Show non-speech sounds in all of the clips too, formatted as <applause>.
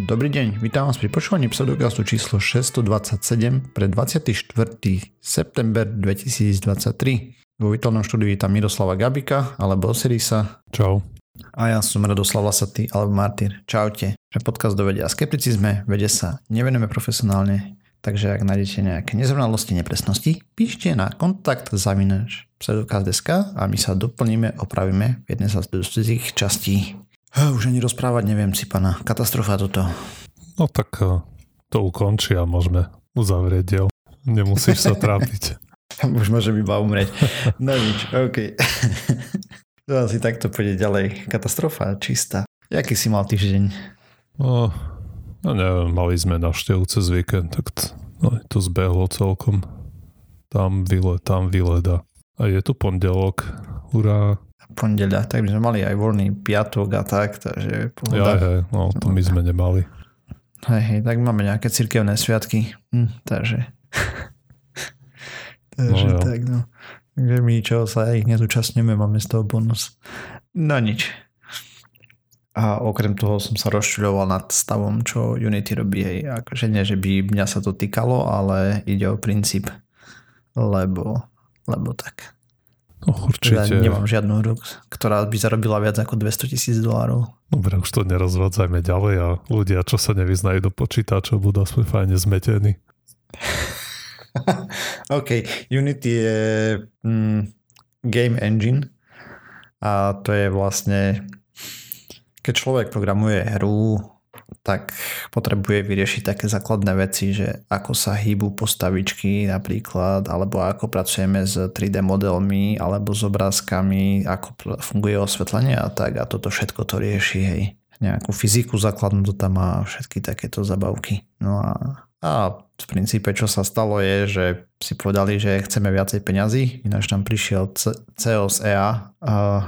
Dobrý deň, vítam vás pri počúvaní pseudokastu číslo 627 pre 24. september 2023. Vo virtuálnom štúdiu vítam Miroslava Gabika alebo Osirisa. Čau. A ja som Radoslav Lasatý alebo Martyr. Čaute. Pre podcast do vedia a skepticizme, vede sa nevenujeme profesionálne, takže ak nájdete nejaké nezrovnalosti, nepresnosti, píšte na kontakt zavinač pseudokaz.sk a my sa doplníme, opravíme v jednej z tých častí. Už ani rozprávať neviem si, pana. Katastrofa toto. No tak eh, to ukončí a môžeme uzavrieť diel. Nemusíš sa trápiť. <laughs> Už môžem iba umrieť. No nič, OK. <laughs> to asi takto pôjde ďalej. Katastrofa čistá. Jaký si mal týždeň? No, no neviem, mali sme návštevu cez víkend, tak t- no, to zbehlo celkom. Tam vyle, tam vyleda. A je tu pondelok. Hurá pondeľa, tak by sme mali aj voľný piatok a tak, takže pohoda. Ja, hej, no to my sme nemali. Hej, hej, tak máme nejaké cirkevné sviatky, hm, takže... <laughs> takže no, tak, no. Takže my, čo sa ich nezúčastňujeme, máme z toho bonus. No nič. A okrem toho som sa rozčuľoval nad stavom, čo Unity robí. Hej. Akože nie, že by mňa sa to týkalo, ale ide o princíp. Lebo, lebo tak. No, určite. Teda nemám žiadnu hru, ktorá by zarobila viac ako 200 tisíc dolárov. Dobre, už to nerozvádzajme ďalej a ľudia, čo sa nevyznajú do počítačov, budú aspoň fajne zmetení. <laughs> OK, Unity je mm, game engine a to je vlastne keď človek programuje hru, tak potrebuje vyriešiť také základné veci, že ako sa hýbu postavičky napríklad, alebo ako pracujeme s 3D modelmi, alebo s obrázkami, ako funguje osvetlenie a tak a toto všetko to rieši, hej. Nejakú fyziku základnú to tam má všetky takéto zabavky. No a a v princípe, čo sa stalo je, že si povedali, že chceme viacej peňazí, ináč tam prišiel CEO z EA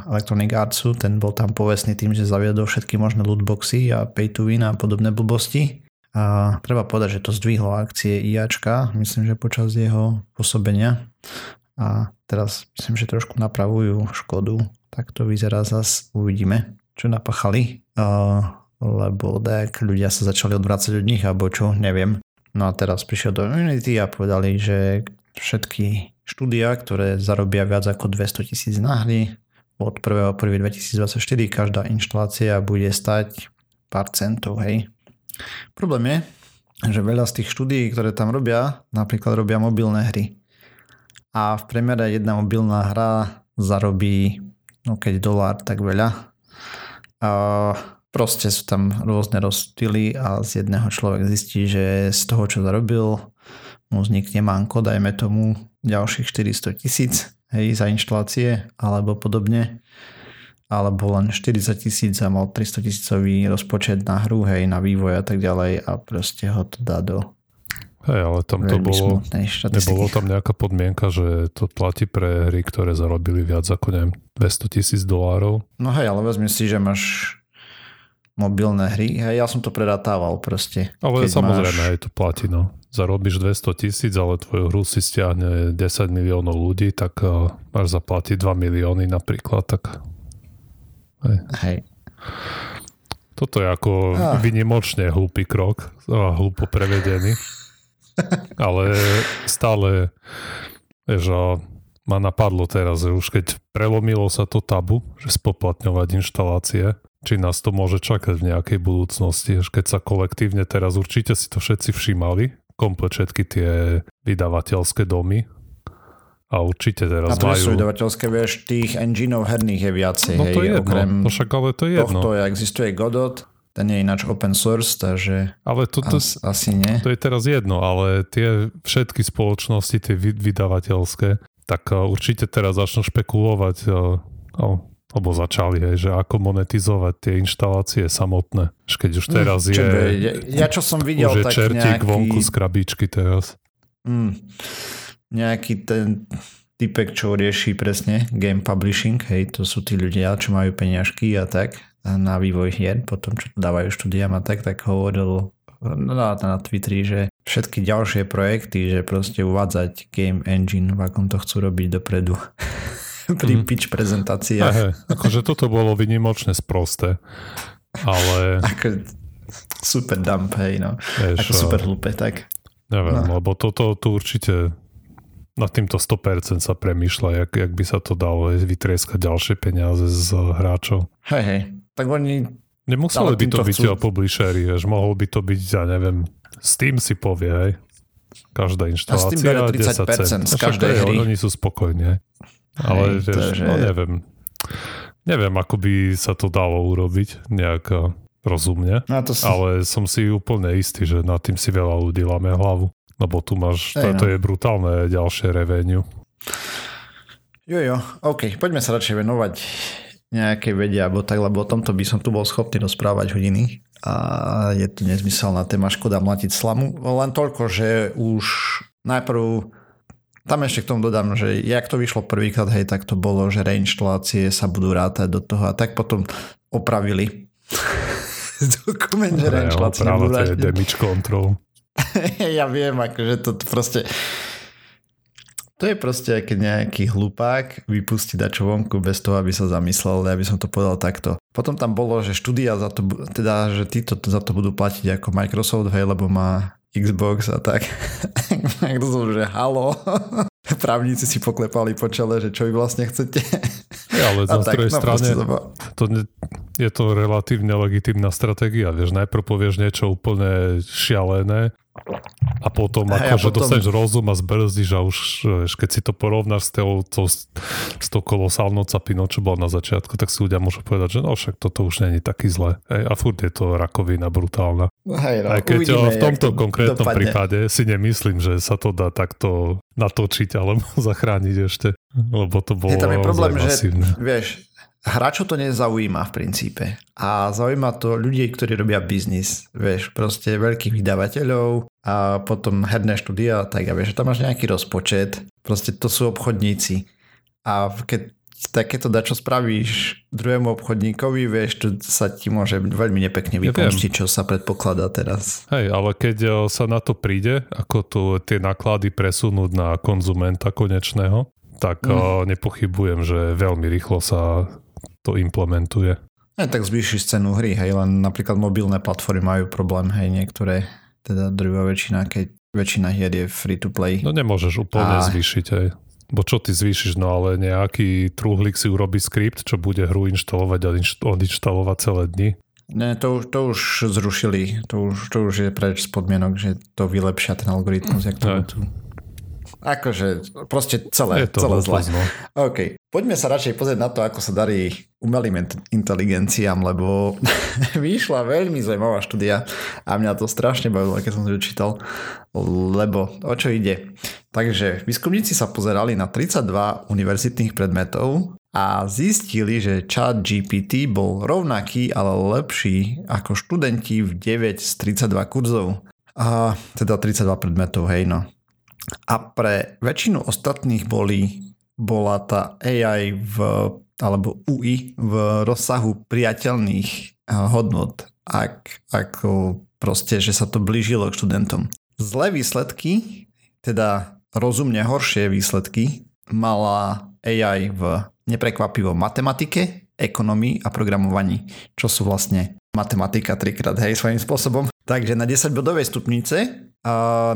Electronic Artsu, ten bol tam povestný tým, že zaviedol všetky možné lootboxy a pay to win a podobné blbosti. A treba povedať, že to zdvihlo akcie IAčka, myslím, že počas jeho pôsobenia. A teraz myslím, že trošku napravujú škodu. Tak to vyzerá zas, uvidíme, čo napachali. Uh, lebo tak ľudia sa začali odvrácať od nich, alebo čo, neviem. No a teraz prišiel do Unity a povedali, že všetky štúdia, ktoré zarobia viac ako 200 tisíc na hry, od 1.1.2024 každá inštalácia bude stať pár centov, hej. Problém je, že veľa z tých štúdií, ktoré tam robia, napríklad robia mobilné hry. A v priemere jedna mobilná hra zarobí, no keď dolár, tak veľa. A Proste sú tam rôzne rozstily a z jedného človek zistí, že z toho, čo zarobil, mu vznikne manko, dajme tomu ďalších 400 tisíc hej, za inštalácie alebo podobne alebo len 40 tisíc a mal 300 tisícový rozpočet na hru, hej, na vývoj a tak ďalej a proste ho to dá do Hej, ale tam to bolo, nebolo tam nejaká podmienka, že to platí pre hry, ktoré zarobili viac ako neviem, 200 tisíc dolárov. No hej, ale vezmi si, že máš mobilné hry. Hej, ja som to predátával proste. Ale samozrejme, máš... aj to platí, no. Zarobíš 200 tisíc, ale tvoju hru si stiahne 10 miliónov ľudí, tak uh, máš zaplatiť 2 milióny napríklad, tak... Hej. hej. Toto je ako ah. vynimočne hlupý krok, a hlúpo prevedený. <laughs> ale stále, vieš, ma napadlo teraz, že už keď prelomilo sa to tabu, že spoplatňovať inštalácie, či nás to môže čakať v nejakej budúcnosti, keď sa kolektívne teraz určite si to všetci všímali, komplet všetky tie vydavateľské domy a určite teraz a majú... vydavateľské, vieš, tých engineov herných je viacej, no to hej, je jedno, okrem no však ale to je jedno. Tohto existuje Godot, ten je ináč open source, takže ale to, to, as, asi nie. To je teraz jedno, ale tie všetky spoločnosti, tie vydavateľské, tak uh, určite teraz začnú špekulovať uh, oh, lebo začali, hej, že ako monetizovať tie inštalácie samotné. Keď už mm, teraz mm, je... ja, ja čo som videl, už je tak čertík nejaký... vonku z krabičky teraz. Mm, nejaký ten typek, čo rieši presne game publishing, hej, to sú tí ľudia, čo majú peňažky a tak na vývoj hier, potom čo dávajú štúdiam a tak, tak hovoril na, na Twitteri, že všetky ďalšie projekty, že proste uvádzať game engine, v akom to chcú robiť dopredu. <laughs> <laughs> pri mm. pitch prezentáciách. Aha, akože toto bolo vynimočne sprosté, ale... <laughs> Ako, super dump, hej, no. Eš, Ako super hlúpe, tak. Neviem, no. lebo toto tu určite na týmto 100% sa premýšľa, jak, jak by sa to dalo vytrieskať ďalšie peniaze z hráčov. Hej, hej. Tak oni... Nemuseli by to byť chcú... publishery, vieš, mohol by to byť, ja neviem, Steam si povie, hej. Každá inštalácia. A Steam 30% z každej hry. Oni sú spokojní, Ale hej, vieš, že... no neviem. Neviem, ako by sa to dalo urobiť nejak eh, rozumne, no si... ale som si úplne istý, že nad tým si veľa ľudí láme hlavu. Lebo tu máš, to, no. to je brutálne ďalšie revenue. Jo, jo, OK, poďme sa radšej venovať nejakej vede alebo tak, lebo o tomto by som tu bol schopný rozprávať hodiny a je to nezmyselná téma, škoda mlatiť slamu. Len toľko, že už najprv tam ešte k tomu dodám, že jak to vyšlo prvýkrát, hej, tak to bolo, že reinštalácie sa budú rátať do toho a tak potom opravili <laughs> dokument, že reinštalácie budú damage control. <laughs> ja viem, akože to proste... To je proste, keď nejaký hlupák vypustí dačo vonku bez toho, aby sa zamyslel, ja by som to povedal takto. Potom tam bolo, že štúdia za to, teda, že títo za to budú platiť ako Microsoft, hej, lebo má Xbox a tak. <laughs> Microsoft, že halo. <laughs> Právnici si poklepali po čele, že čo vy vlastne chcete. Ja, ale na druhej no, strane to ne, je to relatívne legitimná stratégia. Vieš, najprv povieš niečo úplne šialené a potom hey, akože potom... dostaneš rozum a zbrzdíš a už vieš, keď si to porovnáš s tou, to, s tou kolosálnou capinou, čo bola na začiatku, tak si ľudia môžu povedať, že no však toto už není taký zle. Hey, a furt je to rakovina brutálna. Hej, no, Aj keď uvidíme, v tomto to konkrétnom dopadne. prípade si nemyslím, že sa to dá takto natočiť alebo <laughs> zachrániť ešte, lebo to bolo je tam je problém, že vieš, hráčov to nezaujíma v princípe. A zaujíma to ľudí, ktorí robia biznis. Vieš, proste veľkých vydavateľov a potom herné štúdia, tak ja vieš, tam máš nejaký rozpočet. Proste to sú obchodníci. A keď takéto dačo spravíš druhému obchodníkovi, vieš, to sa ti môže veľmi nepekne vypomstiť, čo sa predpokladá teraz. Hej, ale keď e, sa na to príde, ako tu tie náklady presunúť na konzumenta konečného, tak mm. nepochybujem, že veľmi rýchlo sa to implementuje. Aj tak zvýšiš cenu hry, hej, len napríklad mobilné platformy majú problém, hej, niektoré, teda druhá väčšina, keď väčšina hier je free to play. No nemôžeš úplne a... zvýšiť, hej. Bo čo ty zvýšiš, no ale nejaký trúhlik si urobí skript, čo bude hru inštalovať a odinštalovať celé dni. Ne, to, už, to už zrušili, to už, to už je preč z podmienok, že to vylepšia ten algoritmus, jak to tu Akože proste celé, je to celé zle. No. OK. Poďme sa radšej pozrieť na to, ako sa darí umelým inteligenciám, lebo <laughs> vyšla veľmi zaujímavá štúdia a mňa to strašne bavilo, keď som to čítal, lebo o čo ide. Takže výskumníci sa pozerali na 32 univerzitných predmetov a zistili, že chat GPT bol rovnaký, ale lepší ako študenti v 9 z 32 kurzov. A teda 32 predmetov, hej no. A pre väčšinu ostatných boli, bola tá AI v, alebo UI v rozsahu priateľných eh, hodnot, ak, ako proste, že sa to blížilo k študentom. Zlé výsledky, teda rozumne horšie výsledky, mala AI v neprekvapivo matematike, ekonomii a programovaní, čo sú vlastne matematika trikrát, hej, svojím spôsobom. Takže na 10 bodovej stupnice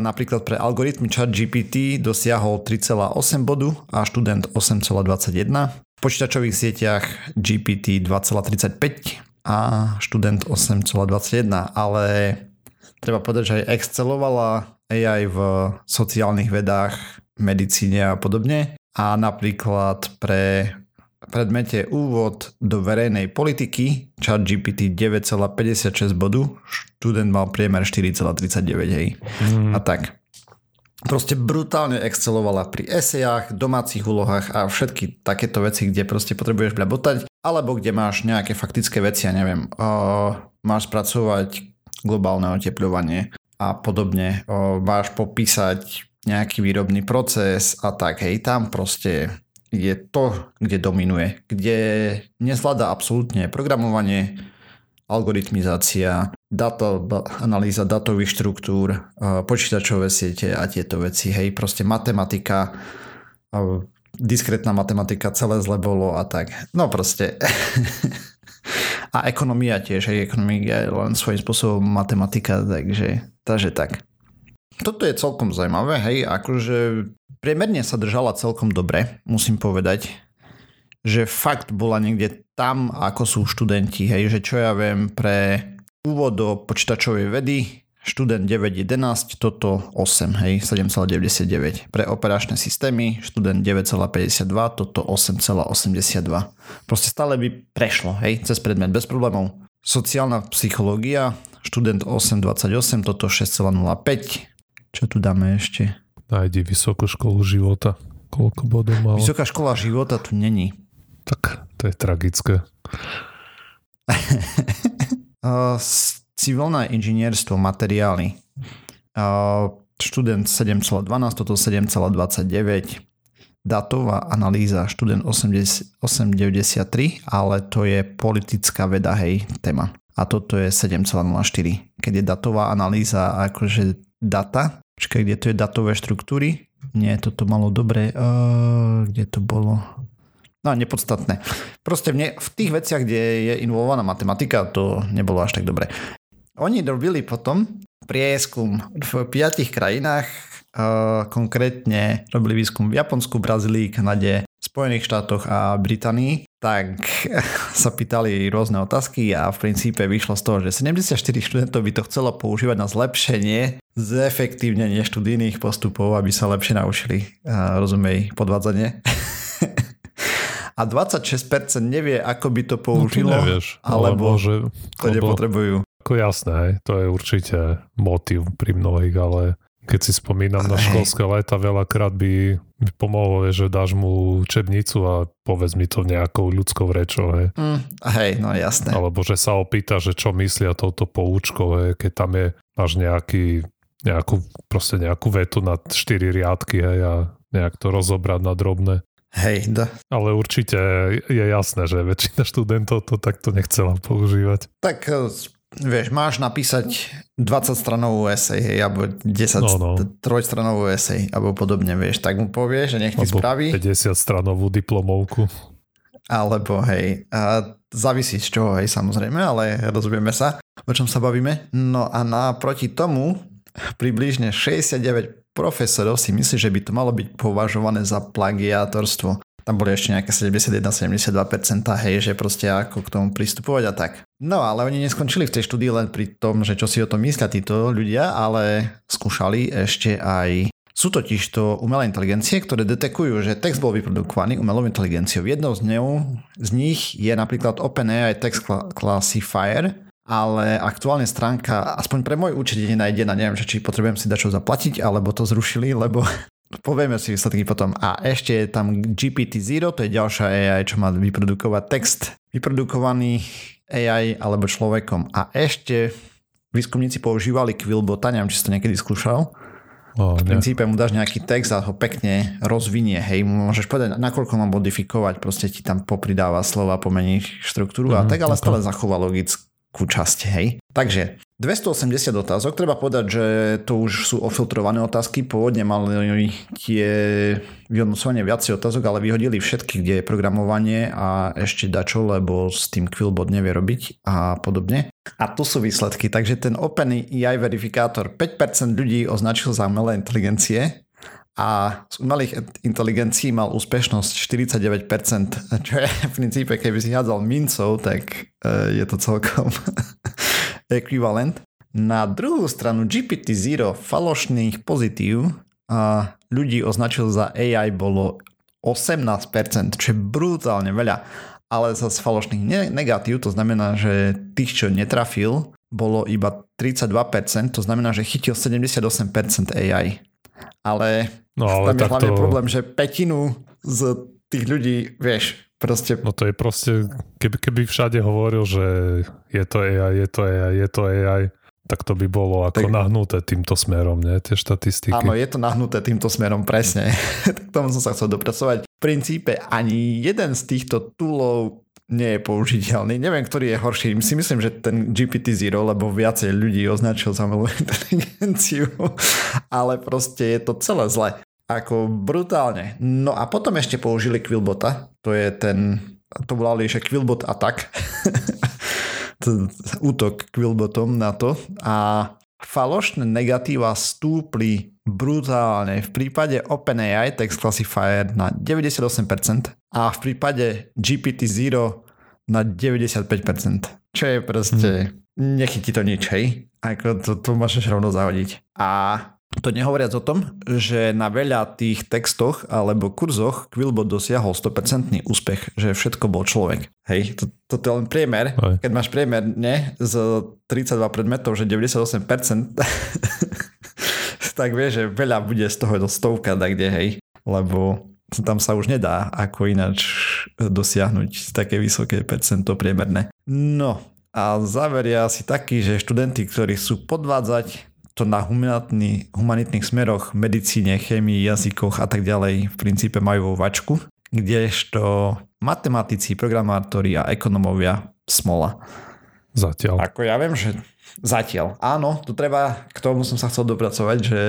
napríklad pre algoritmy chat GPT dosiahol 3,8 bodu a študent 8,21. V počítačových sieťach GPT 2,35 a študent 8,21, ale treba povedať, že aj excelovala AI v sociálnych vedách, medicíne a podobne. A napríklad pre predmete úvod do verejnej politiky, chat GPT 9,56 bodu, študent mal priemer 4,39, hej. Mm. A tak. Proste brutálne excelovala pri esejách, domácich úlohách a všetky takéto veci, kde proste potrebuješ bľabotať, alebo kde máš nejaké faktické veci, ja neviem, uh, máš spracovať globálne oteplovanie a podobne, uh, máš popísať nejaký výrobný proces a tak, hej, tam proste je to, kde dominuje, kde nezvláda absolútne programovanie, algoritmizácia, data, analýza datových štruktúr, počítačové siete a tieto veci. Hej, proste matematika, diskrétna matematika, celé zle bolo a tak. No proste. <laughs> A ekonomia tiež, aj ekonomia je len svojím spôsobom matematika, takže, takže tak. Toto je celkom zaujímavé, hej, akože priemerne sa držala celkom dobre, musím povedať, že fakt bola niekde tam, ako sú študenti, hej, že čo ja viem, pre úvod do počítačovej vedy študent 9.11, toto 8, hej, 7,99. Pre operačné systémy študent 9,52, toto 8,82. Proste stále by prešlo, hej, cez predmet bez problémov. Sociálna psychológia, študent 8,28, toto 6,05. Čo tu dáme ešte? Nájdi vysokú školu života. Koľko bodov mal? Vysoká škola života tu není. Tak to je tragické. <laughs> civilné inžinierstvo, materiály. Študent 7,12, toto 7,29. Datová analýza, študent 8,93, ale to je politická veda, hej, téma. A toto je 7,04. Keď je datová analýza akože data, počkaj, kde to je datové štruktúry? Nie, toto malo dobre. Uh, kde to bolo? No nepodstatné. Proste v, ne, v tých veciach, kde je involvovaná matematika, to nebolo až tak dobre. Oni robili potom prieskum v piatich krajinách, konkrétne robili výskum v Japonsku, Brazílii, Kanade, Spojených štátoch a Británii, tak <laughs> sa pýtali rôzne otázky a v princípe vyšlo z toho, že 74 študentov by to chcelo používať na zlepšenie zefektívnenie študijných postupov, aby sa lepšie naučili, rozumej, podvádzanie. <laughs> a 26% nevie, ako by to použilo, no, nevieš, alebo, alebo že, to nepotrebujú. Ako jasné, to je určite motiv pri mnohých, ale keď si spomínam na školské leta, veľakrát by, by pomohlo, že dáš mu učebnicu a povedz mi to nejakou ľudskou rečou. Hej. Mm, hej, no jasné. Alebo že sa opýta, že čo myslia touto poučkou, hej, keď tam je, máš nejaký, nejakú, proste nejakú vetu na štyri riadky hej, a nejak to rozobrať na drobné. Hej, da. Ale určite je jasné, že väčšina študentov to takto nechcela používať. Tak vieš, máš napísať 20 stranovú esej, hej, alebo 10 no, no. trojstranovú esej, alebo podobne, vieš, tak mu povie, že nech ti spraví. 50 stranovú diplomovku. Alebo hej, a závisí z čoho, hej, samozrejme, ale rozumieme sa, o čom sa bavíme. No a naproti tomu približne 69 profesorov si myslí, že by to malo byť považované za plagiátorstvo tam boli ešte nejaké 71-72%, hej, že proste ako k tomu pristupovať a tak. No ale oni neskončili v tej štúdii len pri tom, že čo si o tom myslia títo ľudia, ale skúšali ešte aj sú totiž to umelé inteligencie, ktoré detekujú, že text bol vyprodukovaný umelou inteligenciou. Jednou z, ňou, z nich je napríklad OpenAI Text Classifier, ale aktuálne stránka, aspoň pre môj účet je nájdená, neviem, či potrebujem si dať čo zaplatiť, alebo to zrušili, lebo Povieme si výsledky potom. A ešte je tam GPT-0, to je ďalšia AI, čo má vyprodukovať text vyprodukovaný AI alebo človekom. A ešte výskumníci používali Quillbota, neviem, či si to niekedy skúšal. Oh, v princípe mu dáš nejaký text a ho pekne rozvinie, hej, môžeš povedať, nakoľko má modifikovať, proste ti tam popridáva slova, pomení štruktúru mm, a mhm, tak, ale okay. stále zachová logickú časť, hej. Takže 280 otázok, treba povedať, že to už sú ofiltrované otázky, pôvodne mali tie vyhodnocovanie viacej otázok, ale vyhodili všetky, kde je programovanie a ešte dačo, lebo s tým Quillbot nevie robiť a podobne. A tu sú výsledky, takže ten OpenAI verifikátor 5% ľudí označil za umelé inteligencie, a z umelých inteligencií mal úspešnosť 49%, čo je v princípe, keby si hádzal mincov, tak e, je to celkom <laughs> ekvivalent. Na druhú stranu GPT-0 falošných pozitív a ľudí označil za AI bolo 18%, čo je brutálne veľa. Ale za falošných negatív, to znamená, že tých, čo netrafil, bolo iba 32%, to znamená, že chytil 78% AI. Ale, no, ale tam je hlavne to... problém, že petinu z tých ľudí, vieš, Proste... No to je proste, keby, keby všade hovoril, že je to AI, je to AI, je to AI, tak to by bolo ako tak... nahnuté týmto smerom, nie? Tie štatistiky. Áno, je to nahnuté týmto smerom, presne. <laughs> k tomu som sa chcel dopracovať. V princípe ani jeden z týchto toolov nie je použiteľný. Neviem, ktorý je horší. Si myslím, že ten GPT-0, lebo viacej ľudí označil za <laughs> inteligenciu, ale proste je to celé zle. Ako brutálne. No a potom ešte použili Quillbota, to je ten, to volali, že Quillbot Attack. <laughs> útok Quillbotom na to a falošné negatíva stúpli brutálne. V prípade OpenAI Text Classifier na 98% a v prípade GPT-0 na 95%. Čo je proste... Hmm. Nechytí to nič, hej? Ako to, to môžeš rovno zahodiť. A to nehovoriac o tom, že na veľa tých textoch alebo kurzoch Quillbot dosiahol 100% úspech, že všetko bol človek. Hej, to, to je len priemer. Aj. Keď máš priemer, ne, z 32 predmetov, že 98%, <laughs> tak vieš, že veľa bude z toho do stovka, tak kde, hej. Lebo tam sa už nedá ako ináč dosiahnuť také vysoké percento priemerné. No a záver je asi taký, že študenti, ktorí chcú podvádzať to na humanitný, humanitných smeroch, medicíne, chémii, jazykoch a tak ďalej v princípe majú vo vačku, kdežto matematici, programátori a ekonomovia smola. Zatiaľ. Ako ja viem, že zatiaľ. Áno, tu treba, k tomu som sa chcel dopracovať, že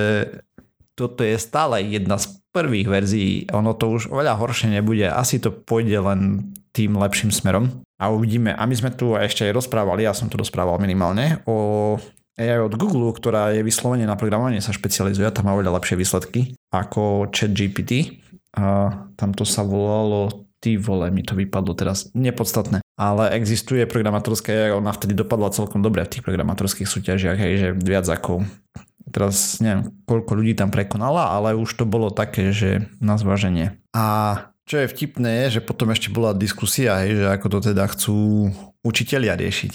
toto je stále jedna z prvých verzií. Ono to už oveľa horšie nebude. Asi to pôjde len tým lepším smerom. A uvidíme. A my sme tu ešte aj rozprávali, ja som tu rozprával minimálne, o AI od Google, ktorá je vyslovene na programovanie sa špecializuje, tam má oveľa lepšie výsledky ako ChatGPT. A tamto sa volalo ty vole, mi to vypadlo teraz, nepodstatné. Ale existuje programátorské, ona vtedy dopadla celkom dobre v tých programátorských súťažiach, hej, že viac ako teraz neviem, koľko ľudí tam prekonala, ale už to bolo také, že na zváženie. A čo je vtipné je, že potom ešte bola diskusia, hej, že ako to teda chcú učitelia riešiť.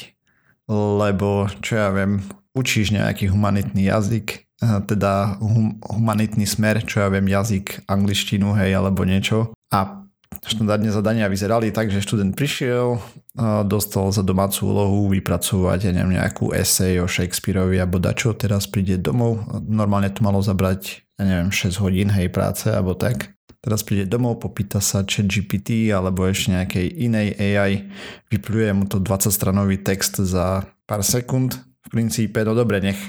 Lebo, čo ja viem, učíš nejaký humanitný jazyk, teda hum, humanitný smer, čo ja viem, jazyk, angličtinu, hej, alebo niečo. A štandardne zadania vyzerali tak, že študent prišiel, dostal za domácu úlohu vypracovať ja neviem, nejakú esej o Shakespeareovi alebo dačo, teraz príde domov, normálne to malo zabrať ja neviem, 6 hodín hej práce alebo tak. Teraz príde domov, popýta sa chat GPT alebo ešte nejakej inej AI, vypluje mu to 20 stranový text za pár sekúnd. V princípe, no dobre, nech,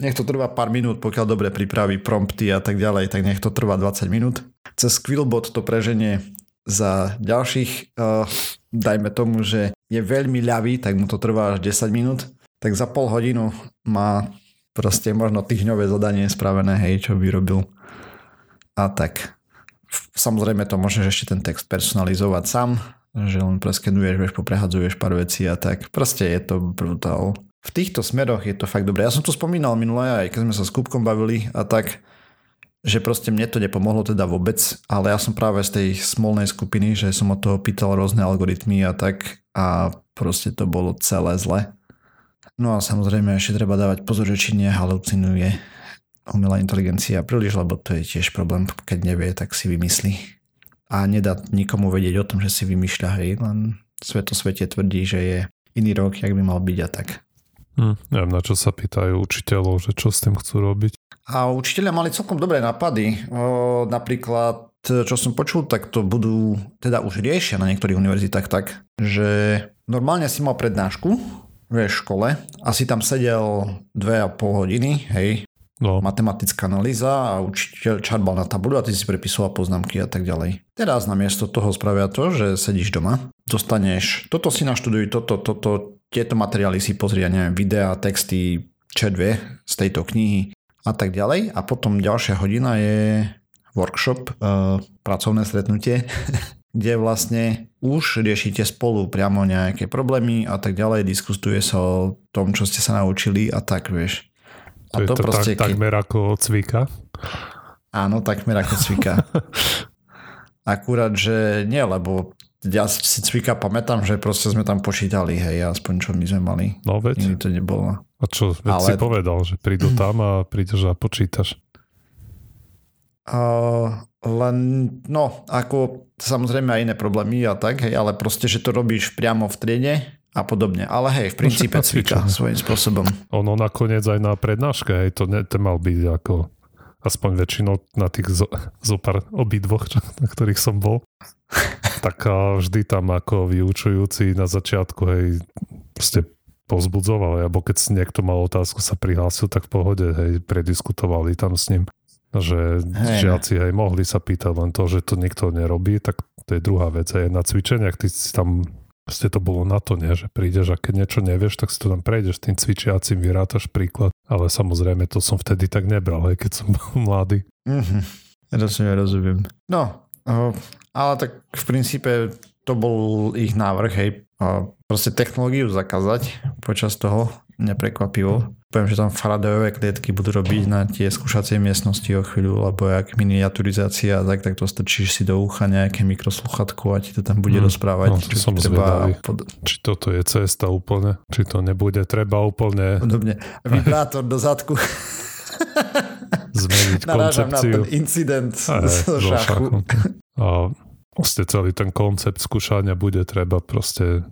nech to trvá pár minút, pokiaľ dobre pripraví prompty a tak ďalej, tak nech to trvá 20 minút. Cez Quillbot to preženie za ďalších, uh, dajme tomu, že je veľmi ľavý, tak mu to trvá až 10 minút, tak za pol hodinu má proste možno týždňové zadanie spravené, hej, čo vyrobil. A tak. Samozrejme to môžeš ešte ten text personalizovať sám, že len preskenuješ, vieš, poprehadzuješ pár vecí a tak. Proste je to brutál. V týchto smeroch je to fakt dobré. Ja som to spomínal minule, aj keď sme sa s Kupkom bavili a tak, že proste mne to nepomohlo teda vôbec, ale ja som práve z tej smolnej skupiny, že som od toho pýtal rôzne algoritmy a tak a proste to bolo celé zle. No a samozrejme ešte treba dávať pozor, že či nehalucinuje umelá inteligencia príliš, lebo to je tiež problém, keď nevie, tak si vymyslí. A nedá nikomu vedieť o tom, že si vymýšľa, hej, len sveto svete tvrdí, že je iný rok, jak by mal byť a tak. Hm, neviem, na čo sa pýtajú učiteľov, že čo s tým chcú robiť. A učiteľia mali celkom dobré nápady. O, napríklad, čo som počul, tak to budú, teda už riešia na niektorých univerzitách tak, že normálne si mal prednášku v škole a si tam sedel dve a pol hodiny, hej, no. matematická analýza a učiteľ čarbal na tabulu a ty si prepisoval poznámky a tak ďalej. Teraz namiesto toho spravia to, že sedíš doma, dostaneš, toto si naštuduj, toto, toto, tieto materiály si pozri, ja neviem, videá, texty, červie z tejto knihy a tak ďalej. A potom ďalšia hodina je workshop, uh, pracovné stretnutie, <laughs> kde vlastne už riešite spolu priamo nejaké problémy a tak ďalej, diskutuje sa o tom, čo ste sa naučili a tak, vieš. A to, to je to proste, tak, takmer ako cvika? Áno, takmer ako cvika. <laughs> Akurát, že nie, lebo ja si cvika pamätám, že proste sme tam počítali, hej, aspoň čo my sme mali. No veď. Nikdy to nebolo. A čo, veď Ale... si povedal, že prídu <clears throat> tam a prídeš a počítaš. Uh, len, no, ako samozrejme aj iné problémy a tak, hej, ale proste, že to robíš priamo v triede a podobne. Ale hej, v <laughs> princípe no, cvika svojím spôsobom. Ono nakoniec aj na prednáške, hej, to, ne, to mal byť ako aspoň väčšinou na tých zo, zo pár obidvoch, na ktorých som bol <laughs> tak vždy tam ako vyučujúci na začiatku, hej, proste pozbudzoval, alebo keď niekto mal otázku, sa prihlásil, tak v pohode, hej, prediskutovali tam s ním že hej. žiaci aj mohli sa pýtať len to, že to nikto nerobí, tak to je druhá vec. Aj na cvičeniach ty si tam Proste to bolo na to, nie? že prídeš a keď niečo nevieš, tak si to tam prejdeš tým cvičiacím, vyrátaš príklad. Ale samozrejme to som vtedy tak nebral, aj keď som bol mladý. Mm-hmm. Rozumiem, rozumiem. No, ale tak v princípe to bol ich návrh, hej, proste technológiu zakázať počas toho, neprekvapivo. Poviem, že tam Faradayové klietky budú robiť na tie skúšacie miestnosti o chvíľu, alebo jak miniaturizácia, tak, tak to strčíš si do ucha nejaké mikrosluchatko a ti to tam bude mm, rozprávať. No, čo som treba pod... Či toto je cesta úplne, či to nebude treba úplne... Podobne. Vibrátor do zadku. <laughs> Zmeniť Narážam koncepciu. na ten incident Aj, zo šachu. A proste celý ten koncept skúšania bude treba proste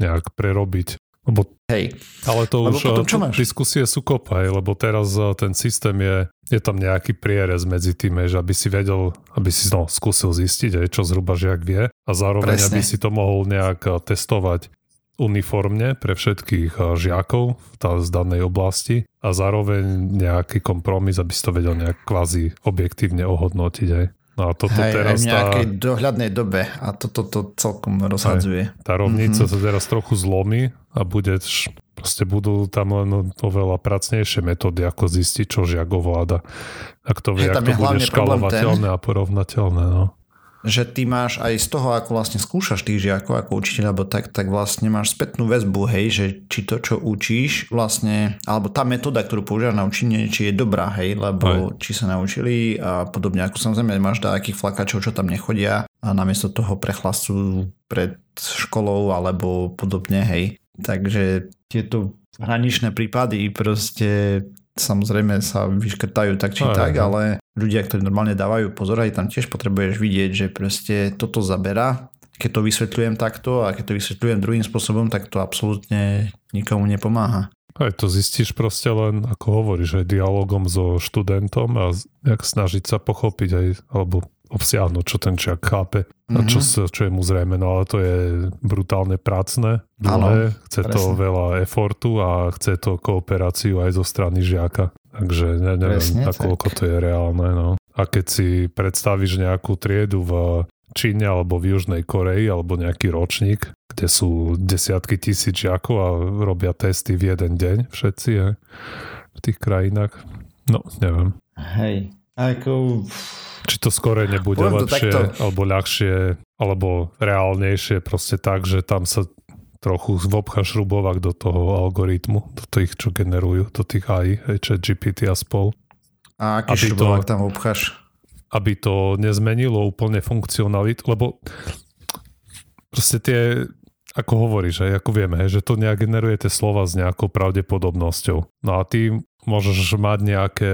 nejak prerobiť. Lebo, Hej. Ale to lebo už potom, čo máš? diskusie sú kopaj, lebo teraz ten systém je, je tam nejaký prierez medzi tým, že aby si vedel, aby si no, skúsil zistiť, aj čo zhruba žiak vie a zároveň, Presne. aby si to mohol nejak testovať uniformne pre všetkých žiakov tá z danej oblasti a zároveň nejaký kompromis, aby si to vedel nejak kvázi objektívne ohodnotiť. Aj. No a toto Hej, teraz aj v nejakej tá... dohľadnej dobe a toto to, to celkom rozhadzuje. Hej, tá rovnica mm-hmm. sa teraz trochu zlomí a bude, proste budú tam len oveľa pracnejšie metódy, ako zistiť, čo žiak ovláda. Ak to vie, Hej, ak to bude škalovateľné a porovnateľné. No že ty máš aj z toho, ako vlastne skúšaš tých žiakov ako učiteľ, alebo tak, tak vlastne máš spätnú väzbu, hej, že či to, čo učíš, vlastne, alebo tá metóda, ktorú používaš na učenie, či je dobrá, hej, lebo aj. či sa naučili a podobne, ako samozrejme máš takých flakačov, čo tam nechodia a namiesto toho prechlasujú pred školou alebo podobne, hej. Takže tieto hraničné prípady proste samozrejme sa vyškrtajú tak či aj, tak, aj. ale ľudia, ktorí normálne dávajú pozor, aj tam tiež potrebuješ vidieť, že proste toto zabera. Keď to vysvetľujem takto a keď to vysvetľujem druhým spôsobom, tak to absolútne nikomu nepomáha. Aj to zistíš proste len, ako hovoríš, aj dialogom so študentom a jak snažiť sa pochopiť aj, alebo obsiahnuť, čo ten čiak chápe mm-hmm. a čo, mhm. čo je mu zrejme, no ale to je brutálne prácne, dlhé, chce presne. to veľa efortu a chce to kooperáciu aj zo strany žiaka. Takže ne, neviem, nakoľko to je reálne. No. A keď si predstavíš nejakú triedu v Číne alebo v Južnej Koreji alebo nejaký ročník, kde sú desiatky tisíc žiakov a robia testy v jeden deň všetci je, v tých krajinách. No, neviem. Hej, ako či to skore nebude Poviem lepšie, alebo ľahšie, alebo reálnejšie, proste tak, že tam sa trochu vobcha šrubovak do toho algoritmu, do tých, čo generujú, do tých AI, chat GPT a spol. A aký šrubovak tam obcháš? Aby to nezmenilo úplne funkcionalitu, lebo proste tie, ako hovoríš, aj ako vieme, že to nejak generuje tie slova s nejakou pravdepodobnosťou. No a ty môžeš mať nejaké,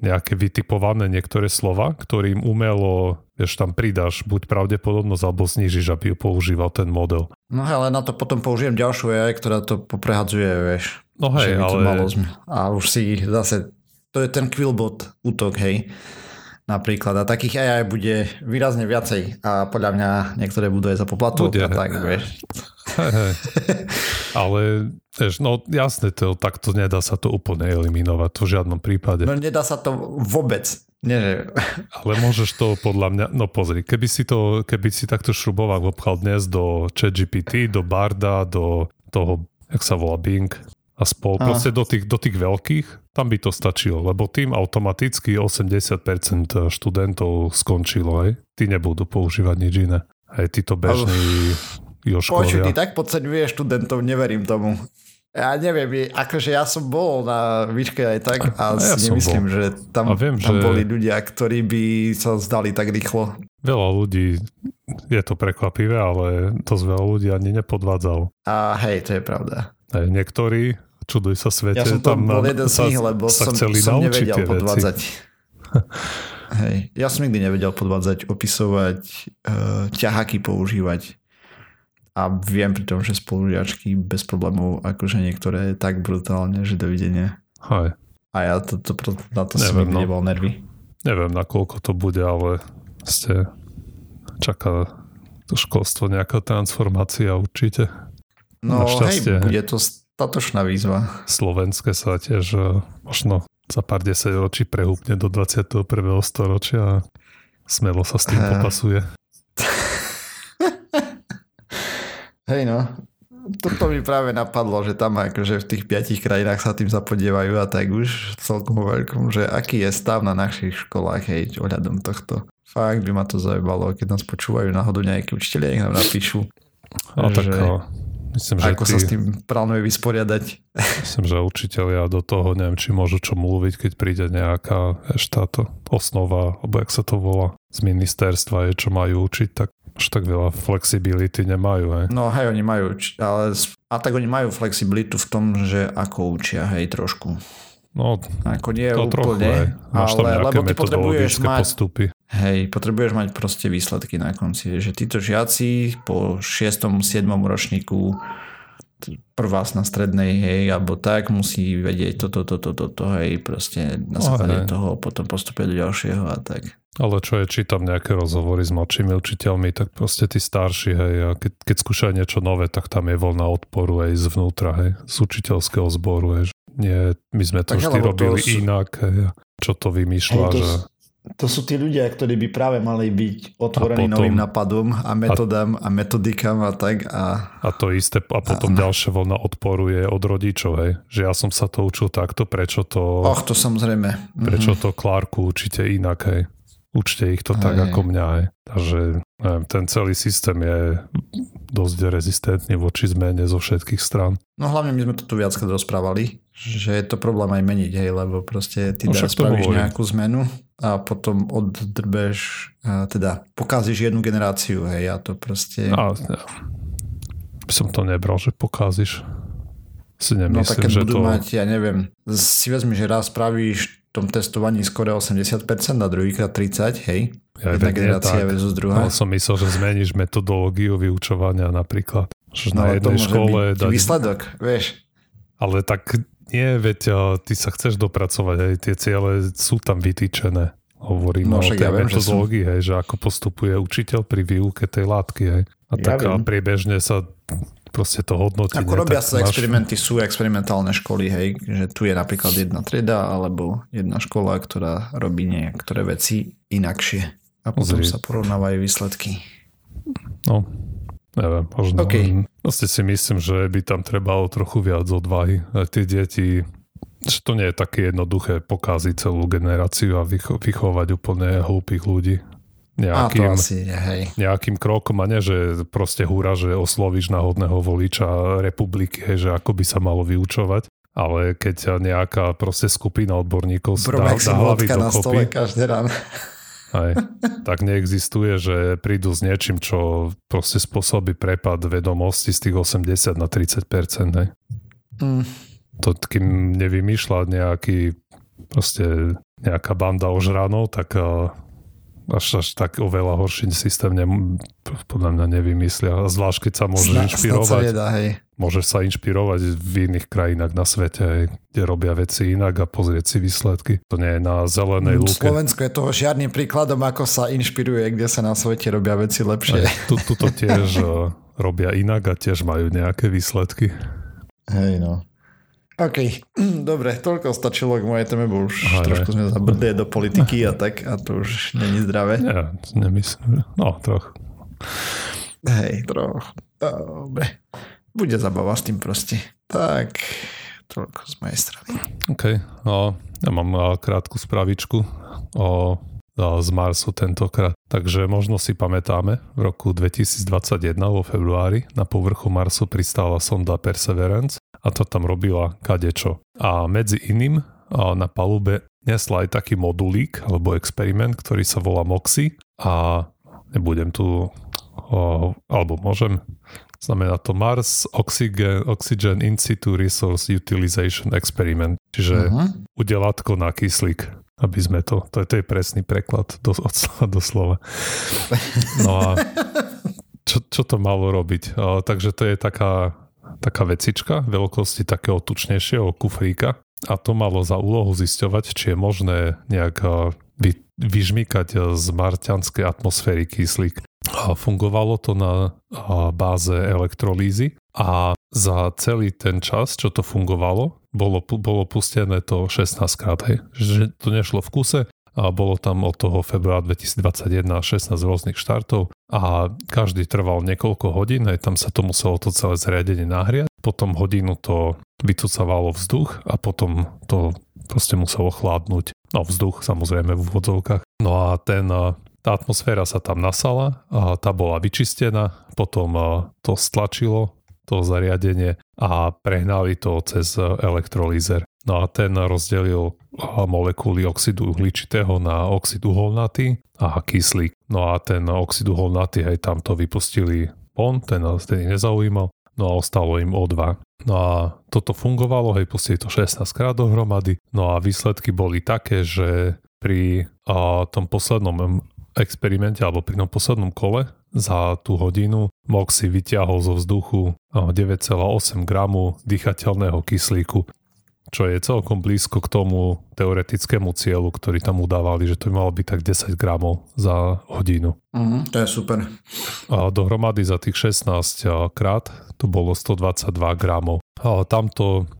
nejaké vytipované niektoré slova, ktorým umelo, vieš, tam pridáš buď pravdepodobnosť, alebo znižíš, aby ju používal ten model. No ale na to potom použijem ďalšiu AI, ktorá to poprehadzuje, vieš. No hej, ale... Malo a už si zase, to je ten Quillbot útok, hej napríklad. A takých AI bude výrazne viacej a podľa mňa niektoré budú aj za poplatok a tak, vieš. <laughs> Ale vieš, no jasne, to, takto nedá sa to úplne eliminovať v žiadnom prípade. No nedá sa to vôbec. Nie, že... <laughs> Ale môžeš to podľa mňa, no pozri, keby si to, keby si takto šruboval obchal dnes do ChatGPT, do Barda, do toho, jak sa volá Bing a spol, Aha. proste do tých, do tých veľkých, tam by to stačilo, lebo tým automaticky 80% študentov skončilo, aj. Tí nebudú používať nič iné. Aj títo bežní Joškovia. Počuť, ty tak podceňuješ študentov, neverím tomu. Ja neviem, akože ja som bol na výške aj tak a, a ja si nemyslím, že tam, viem, tam že... boli ľudia, ktorí by sa zdali tak rýchlo. Veľa ľudí, je to prekvapivé, ale to z veľa ľudí ani nepodvádzal. A hej, to je pravda. Aj niektorí, čuduj sa svete, ja som tam bol jeden z nich, lebo sa som, som nevedel podvádzať. <laughs> hej, ja som nikdy nevedel podvádzať, opisovať, uh, ťahaky používať a viem pri tom, že spolužiačky bez problémov, akože niektoré tak brutálne, že dovidenia. Hej. A ja to, to, to, na to Neviem, som no. nebol nervy. Neviem, nakoľko to bude, ale ste čaká to školstvo nejaká transformácia určite. No hej, bude to statočná výzva. Slovenské sa tiež e, možno za pár desať ročí prehúpne do 21. storočia a smelo sa s tým <laughs> popasuje. Hej no, toto mi práve napadlo, že tam akože v tých piatich krajinách sa tým zapodievajú a tak už celkom veľkom, že aký je stav na našich školách, hej, ohľadom tohto. Fakt by ma to zaujímalo, keď nás počúvajú náhodou nejakí učiteľia, nech nám napíšu. A že... tak Myslím, že ako ty, sa s tým plánuje vysporiadať. Myslím, že učiteľia do toho, neviem, či môžu čo mluviť, keď príde nejaká štáto osnova, alebo jak sa to volá, z ministerstva, je čo majú učiť, tak až tak veľa flexibility nemajú. Hej. No hej, oni majú, ale a tak oni majú flexibilitu v tom, že ako učia, hej, trošku. No, ako nie to úplne, trochu, hej. Máš tam ale lebo ty potrebuješ mať, postupy. Hej, potrebuješ mať proste výsledky na konci. Že títo žiaci po 6. 7. ročníku prvás na strednej, hej, alebo tak, musí vedieť toto, toto, toto, to, hej, proste na no, základe toho potom postupia do ďalšieho a tak. Ale čo je, čítam nejaké rozhovory s mladšími učiteľmi, tak proste tí starší, hej, a keď, keď skúšajú niečo nové, tak tam je voľná odporu aj zvnútra, hej, z učiteľského zboru, hej. Nie, my sme to tak, vždy robili sú... inak, hej, čo to vymýšľa, hej, to, že to sú tí ľudia, ktorí by práve mali byť otvorení potom, novým napadom a metodám a, a metodikám a tak. A, a to isté, a potom a, ďalšia vlna odporu je od rodičov, hej? že ja som sa to učil takto, prečo to... Och, to samozrejme. Prečo mm-hmm. to Klárku učíte inak, hej? Učte ich to aj, tak ako mňa, hej? Takže neviem, ten celý systém je dosť rezistentný voči zmene zo všetkých stran. No hlavne my sme to tu viackrát rozprávali, že je to problém aj meniť, hej, lebo proste ty no, spravíš nejakú zmenu a potom oddrbeš, teda pokazíš jednu generáciu, hej, a to proste... No, som to nebral, že pokazíš. Si nemyslím, no tak keď že budú to... mať, ja neviem, si vezmi, že raz spravíš tom testovaní skoro 80% a druhýkrát 30, hej, ja jedna generácia versus druhá. Ale som myslel, že zmeníš metodológiu vyučovania napríklad. Že no, na jednej škole... Dať... výsledok, vieš. Ale tak nie, veď ty sa chceš dopracovať, hej, tie ciele sú tam vytýčené. Hovorím no, o tej ja metodológii, hej, že ako postupuje učiteľ pri výuke tej látky. Hej. A ja tak viem. priebežne sa proste to hodnotí. Ako robia sa máš... experimenty, sú experimentálne školy, hej, že tu je napríklad jedna trieda alebo jedna škola, ktorá robí niektoré veci inakšie a potom Zri. sa porovnávajú výsledky. No, Neviem, možno. Okay. Vlastne si myslím, že by tam trebalo trochu viac odvahy. Aj tie deti, že to nie je také jednoduché pokáziť celú generáciu a vycho- vychovať úplne hlúpých ľudí. Nejakým, a to asi, hej. nejakým krokom a nie, že proste húra, že oslovíš náhodného voliča republiky, hej, že ako by sa malo vyučovať. Ale keď nejaká proste skupina odborníkov dá, dá hlavy dokopy, na stole každé ráno. Tak neexistuje, že prídu s niečím, čo proste spôsobí prepad vedomosti z tých 80 na 30%. Ne? Mm. To kým nevymýšľa nejaký proste nejaká banda ožranov, tak až, až tak oveľa horší systém ne, podľa mňa nevymyslia. Zvlášť, keď sa môže Sna, inšpirovať. Sa nedá, hej. Môžeš sa inšpirovať v iných krajinách na svete, hej, kde robia veci inak a pozrieť si výsledky. To nie je na zelenej lúke. Slovensko je toho žiadnym príkladom, ako sa inšpiruje, kde sa na svete robia veci lepšie. Aj, tu, tuto tiež eh, robia inak a tiež majú nejaké výsledky. Hej no. OK, <clears throat> dobre, toľko stačilo k mojej téme, bo už Aha, trošku sme zabrdli do politiky a tak a to už není zdravé. Ja, nemyslím. No, troch. Hej, troch. Dobre. Bude zabava s tým proste. Tak, toľko z mojej strany. OK, no, ja mám krátku spravičku o z Marsu tentokrát. Takže možno si pamätáme, v roku 2021 vo februári na povrchu Marsu pristála sonda Perseverance a to tam robila kadečo. A medzi iným na palube nesla aj taký modulík alebo experiment, ktorý sa volá MOXI a nebudem tu alebo môžem znamená to Mars Oxygen, Oxygen In situ Resource Utilization Experiment, čiže uh-huh. udelátko na kyslík aby sme to, to je, to je presný preklad do, od slova do slova. No a <laughs> čo, čo to malo robiť? O, takže to je taká, taká vecička veľkosti takého tučnejšieho kufríka a to malo za úlohu zisťovať, či je možné nejak vy, vyžmykať z marťanskej atmosféry kyslík. A fungovalo to na báze elektrolízy a za celý ten čas, čo to fungovalo, bolo, bolo pustené to 16 krát, hej. Že to nešlo v kuse a bolo tam od toho februára 2021 16 rôznych štartov a každý trval niekoľko hodín, aj tam sa to muselo to celé zariadenie nahriať. Potom hodinu to vycúcavalo vzduch a potom to proste muselo chladnúť. No vzduch samozrejme v úvodzovkách. No a ten, tá atmosféra sa tam nasala, a tá bola vyčistená, potom to stlačilo to zariadenie a prehnali to cez elektrolízer. No a ten rozdelil molekuly oxidu uhličitého na oxid uholnatý a kyslík. No a ten oxid uholnatý aj tam to vypustili on, ten, ten ich nezaujímal, no a ostalo im O2. No a toto fungovalo, hej, pustili to 16 krát dohromady, no a výsledky boli také, že pri a, tom poslednom experimente alebo pri tom poslednom kole za tú hodinu Moxie vyťahol zo vzduchu 9,8 gramu dýchateľného kyslíku, čo je celkom blízko k tomu teoretickému cieľu, ktorý tam udávali, že to by malo byť tak 10 gramov za hodinu. Mm, to je super. A dohromady za tých 16 krát to bolo 122 gramov. A tamto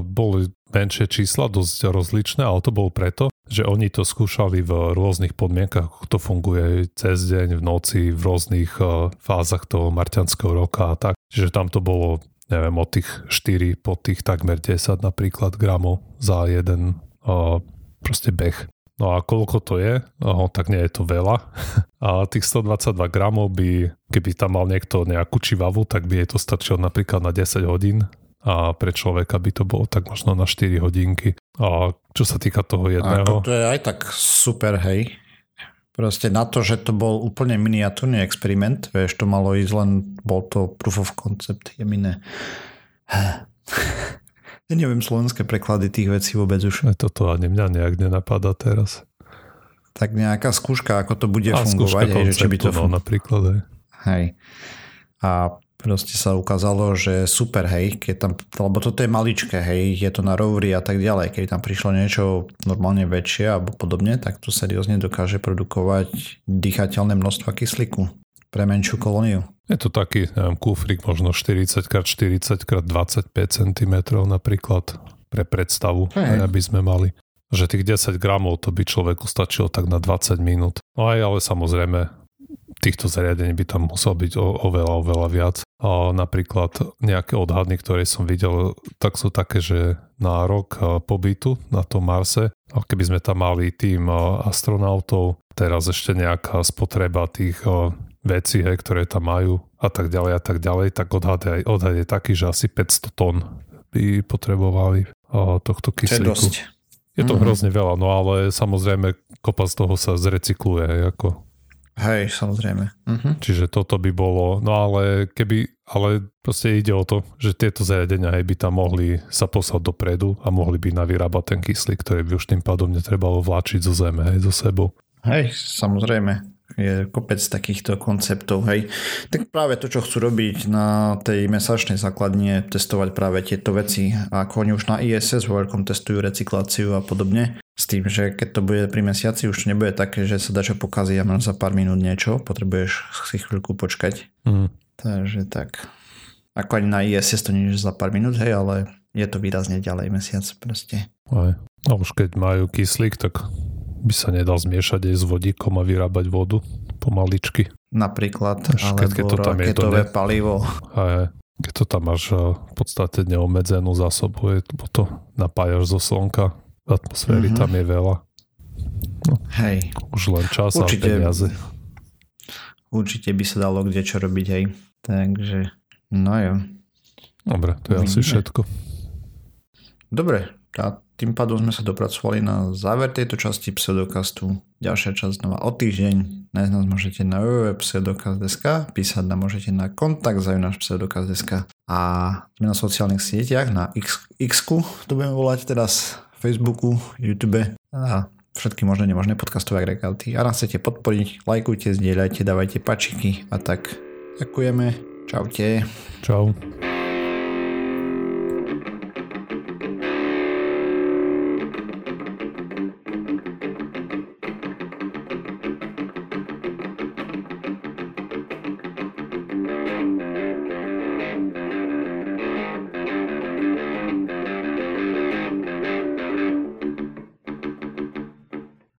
boli menšie čísla, dosť rozličné, ale to bolo preto, že oni to skúšali v rôznych podmienkach, ako to funguje cez deň, v noci, v rôznych fázach toho marťanského roka a tak. Čiže tam to bolo, neviem, od tých 4 po tých takmer 10 napríklad gramov za jeden uh, proste beh. No a koľko to je? Oh, tak nie je to veľa. <laughs> A tých 122 gramov by, keby tam mal niekto nejakú čivavu, tak by jej to stačilo napríklad na 10 hodín a pre človeka by to bolo tak možno na 4 hodinky. A čo sa týka toho jedného... Ako to je aj tak super, hej. Proste na to, že to bol úplne miniatúrny experiment, vieš, to malo ísť len, bol to proof of concept, je miné. <laughs> Ja neviem slovenské preklady tých vecí vôbec už. Aj toto ani mňa nejak nenapadá teraz. Tak nejaká skúška, ako to bude a fungovať. Hej, že či by to no, fun... napríklad. Hej. hej. A proste sa ukázalo, že super, hej, keď tam, lebo toto je maličké, hej, je to na rovri a tak ďalej, keď tam prišlo niečo normálne väčšie alebo podobne, tak to seriózne dokáže produkovať dýchateľné množstva kyslíku pre menšiu kolóniu. Je to taký, neviem, kufrik možno 40x40x25 cm napríklad pre predstavu, hey. aby sme mali že tých 10 gramov to by človeku stačilo tak na 20 minút. No aj ale samozrejme týchto zariadení by tam musel byť o, oveľa, oveľa viac. A napríklad nejaké odhadny, ktoré som videl, tak sú také, že na rok pobytu na tom Marse, a keby sme tam mali tým astronautov, teraz ešte nejaká spotreba tých vecí, hej, ktoré tam majú a tak ďalej a tak ďalej, tak odhad je, odhad je taký, že asi 500 tón by potrebovali tohto kyslíku. Je Je to mm-hmm. hrozne veľa, no ale samozrejme kopa z toho sa zrecykluje, ako Hej, samozrejme. Uh-huh. Čiže toto by bolo, no ale keby, ale proste ide o to, že tieto zariadenia by tam mohli sa poslať dopredu a mohli by navyrábať ten kyslík, ktorý by už tým pádom netrebalo vláčiť zo zeme, hej, zo sebou. Hej, samozrejme je kopec takýchto konceptov, hej. Tak práve to, čo chcú robiť na tej mesačnej základne, testovať práve tieto veci. A ako oni už na ISS vo veľkom testujú recykláciu a podobne. S tým, že keď to bude pri mesiaci, už to nebude také, že sa dá čo pokazí a za pár minút niečo, potrebuješ si chvíľku počkať. Mm. Takže tak. Ako ani na ISS to nie je za pár minút, hej, ale je to výrazne ďalej mesiac proste. Aj. A už keď majú kyslík, tak by sa nedal zmiešať aj s vodíkom a vyrábať vodu pomaličky. Napríklad, Až alebo keď to tam je to ne... palivo. A keď to tam máš v podstate neobmedzenú zásobu, je, to napájaš zo slnka, atmosféry mm-hmm. tam je veľa. No, hej. Už len čas určite, a peniaze. Určite by sa dalo kde čo robiť, hej. Takže, no jo. Dobre, to je Vidíme. asi všetko. Dobre, tá tým pádom sme sa dopracovali na záver tejto časti pseudokastu. Ďalšia časť znova o týždeň. Nájsť nás môžete na www.pseudokast.sk, písať nám môžete na kontakt zajunáš pseudokast.sk a sme na sociálnych sieťach, na X, to budeme volať teraz, Facebooku, YouTube a všetky možné nemožné podcastové agregáty. A nás chcete podporiť, lajkujte, zdieľajte, dávajte pačiky a tak. Ďakujeme. Čaute. Čau.